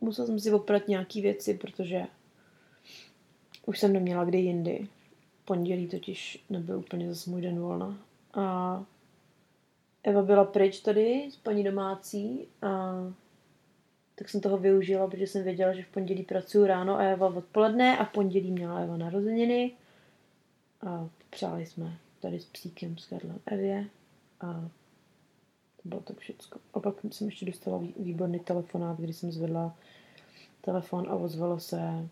musela jsem si oprat nějaký věci, protože už jsem neměla kdy jindy. Pondělí totiž nebyl úplně zase můj den volna. A Eva byla pryč tady s paní domácí a tak jsem toho využila, protože jsem věděla, že v pondělí pracuji ráno a Eva odpoledne a v pondělí měla Eva narozeniny. A přáli jsme tady s psíkem, s Karlem Evě a to bylo tak všecko. A pak jsem ještě dostala výborný telefonát, kdy jsem zvedla telefon a ozvalo se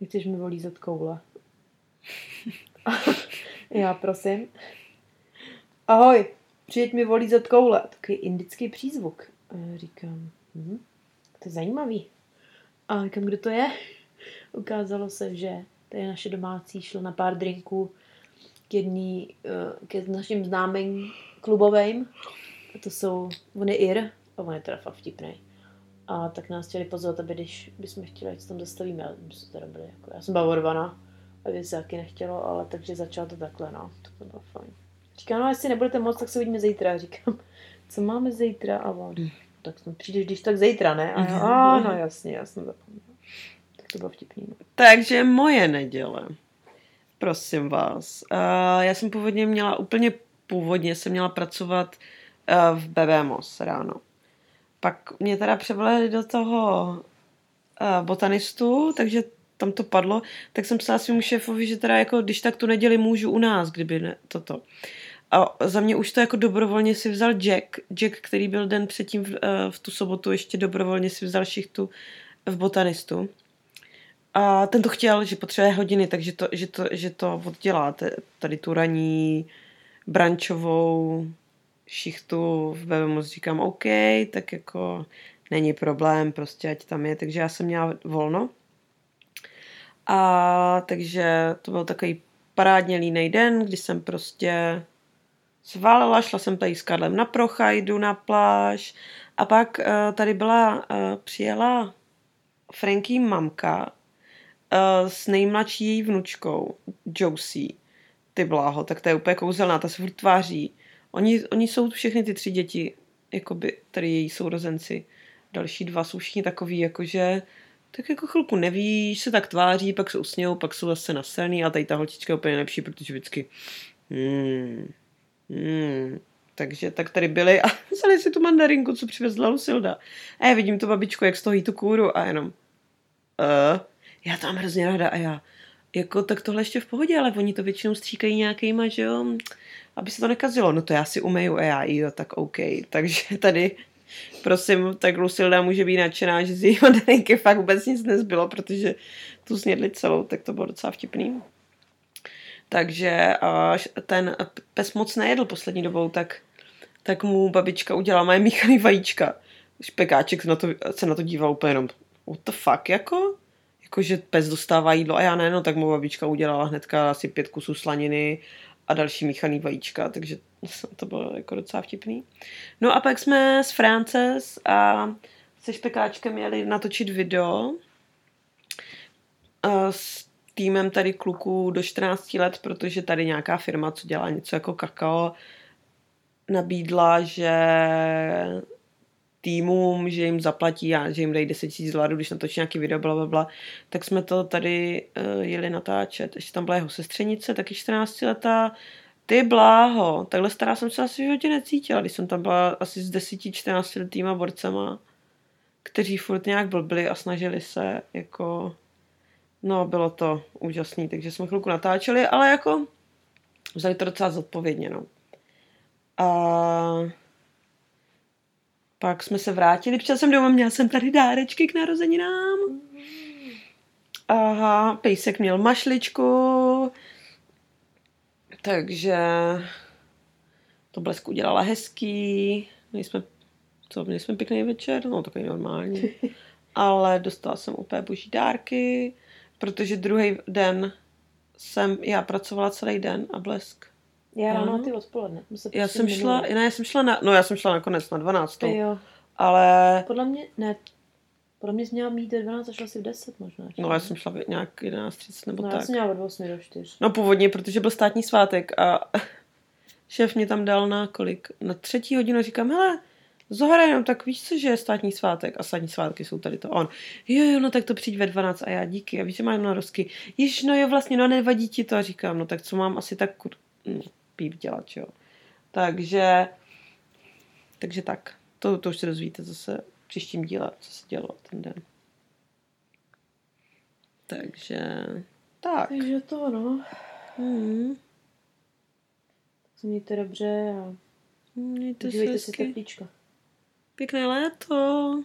Nechceš mi volízat koule? Já prosím. Ahoj, přijeď mi volízat koule. Takový indický přízvuk. A říkám, hm, to je zajímavý. A říkám, kdo to je? Ukázalo se, že to je naše domácí, šlo na pár drinků k jedný, eh, k našim známým klubovým. A to jsou, on je Ir, a on je teda fakt vtipný. A tak nás chtěli pozvat, aby když bychom chtěli, ať se tam zastavíme. My jsme teda byli jako, já jsem byla urvaná, a věc taky nechtělo, ale takže začalo to takhle, no. To bylo fajn. Říká, no jestli nebudete moc, tak se uvidíme zítra. Říkám, co máme zítra? A on, tak jsme přijdeš když tak zítra, ne? A já, a no jasně, já jsem zapomněla. Tak to bylo vtipný. No. Takže moje neděle. Prosím vás. Uh, já jsem původně měla, úplně původně jsem měla pracovat uh, v BBMOS ráno pak mě teda převolili do toho uh, botanistu, takže tam to padlo, tak jsem psala svým šéfovi, že teda jako, když tak tu neděli můžu u nás, kdyby ne, toto. A za mě už to jako dobrovolně si vzal Jack, Jack, který byl den předtím v, uh, v tu sobotu ještě dobrovolně si vzal šichtu v botanistu. A ten to chtěl, že potřebuje hodiny, takže to, že to, že to oddělá, tady tu raní brančovou šichtu v BBMOS říkám OK, tak jako není problém, prostě ať tam je, takže já jsem měla volno. A takže to byl takový parádně línej den, kdy jsem prostě zvalila, šla jsem tady s Karlem na prochajdu, na pláž. A pak uh, tady byla, uh, přijela Franky mamka uh, s nejmladší vnučkou, Josie. Ty bláho, tak to je úplně kouzelná, ta se furt tváří Oni, oni jsou všechny ty tři děti, jakoby tady její sourozenci. Další dva jsou všichni takový, jakože tak jako chvilku nevíš, se tak tváří, pak se usmějou, pak jsou zase nasraný a tady ta holčička je úplně nejlepší, protože vždycky hmm, hmm. Takže tak tady byli a vzali si tu mandarinku, co přivezla Lucilda. A já vidím tu babičku, jak stojí tu kůru a jenom uh, já tam hrozně ráda a já jako tak tohle ještě v pohodě, ale oni to většinou stříkají nějakýma, že jo, aby se to nekazilo. No to já si umeju a já, jo, tak OK. Takže tady prosím, tak Lucilda může být nadšená, že z její mandarinky fakt vůbec nic nezbylo, protože tu snědli celou, tak to bylo docela vtipný. Takže ten pes moc nejedl poslední dobou, tak, tak mu babička udělala moje míchaný vajíčka. Špekáček se na to, se na to díval úplně jenom, what the fuck, jako? Jakože pes dostává jídlo a já ne, no tak mu babička udělala hnedka asi pět kusů slaniny a další míchaný vajíčka, takže to bylo jako docela vtipný. No a pak jsme s Frances a se Špekáčkem měli natočit video s týmem tady kluků do 14 let, protože tady nějaká firma, co dělá něco jako kakao, nabídla, že týmům, že jim zaplatí a že jim dají 10 000 dolarů, když natočí nějaký video, bla, bla, bla, tak jsme to tady uh, jeli natáčet. Ještě tam byla jeho sestřenice, taky 14 letá. Ty bláho, takhle stará jsem se asi v životě necítila, když jsem tam byla asi s 10-14 letýma borcema, kteří furt nějak blbli a snažili se, jako, no bylo to úžasný, takže jsme chvilku natáčeli, ale jako vzali to docela zodpovědně, no. A pak jsme se vrátili, přišel jsem doma, měla jsem tady dárečky k narozeninám. Aha, pejsek měl mašličku, takže to blesku udělala hezký. My jsme, co, měli jsme pěkný večer, no takový normální. Ale dostala jsem úplně boží dárky. protože druhý den jsem, já pracovala celý den a blesk. Já ráno a ty odpoledne. Já prostě jsem šla, ne, já jsem šla na, no já jsem šla nakonec na 12. Jo. Ale, Podle mě, ne, podle mě jsi měla mít ve 12 a šla si v 10 možná. ještě. no já jsem šla nějak 11.30 nebo no, tak. já jsem měla od 8 do 4. No původně, protože byl státní svátek a šéf mě tam dal na kolik? Na třetí hodinu říkám, hele, Zohra, jenom tak víš co, že je státní svátek a státní svátky jsou tady to. On, jo, jo, no tak to přijď ve 12 a já díky. A víš, že mám na rozky. Již, no jo, vlastně, no nevadí ti to. A říkám, no tak co mám asi tak kur... no, píp dělat, jo. Takže, takže tak. To, to už se dozvíte zase v příštím díle, co se dělo ten den. Takže, tak. Takže to, no. Hmm. Se mějte dobře a Mějte se si teplíčka. Pěkné léto.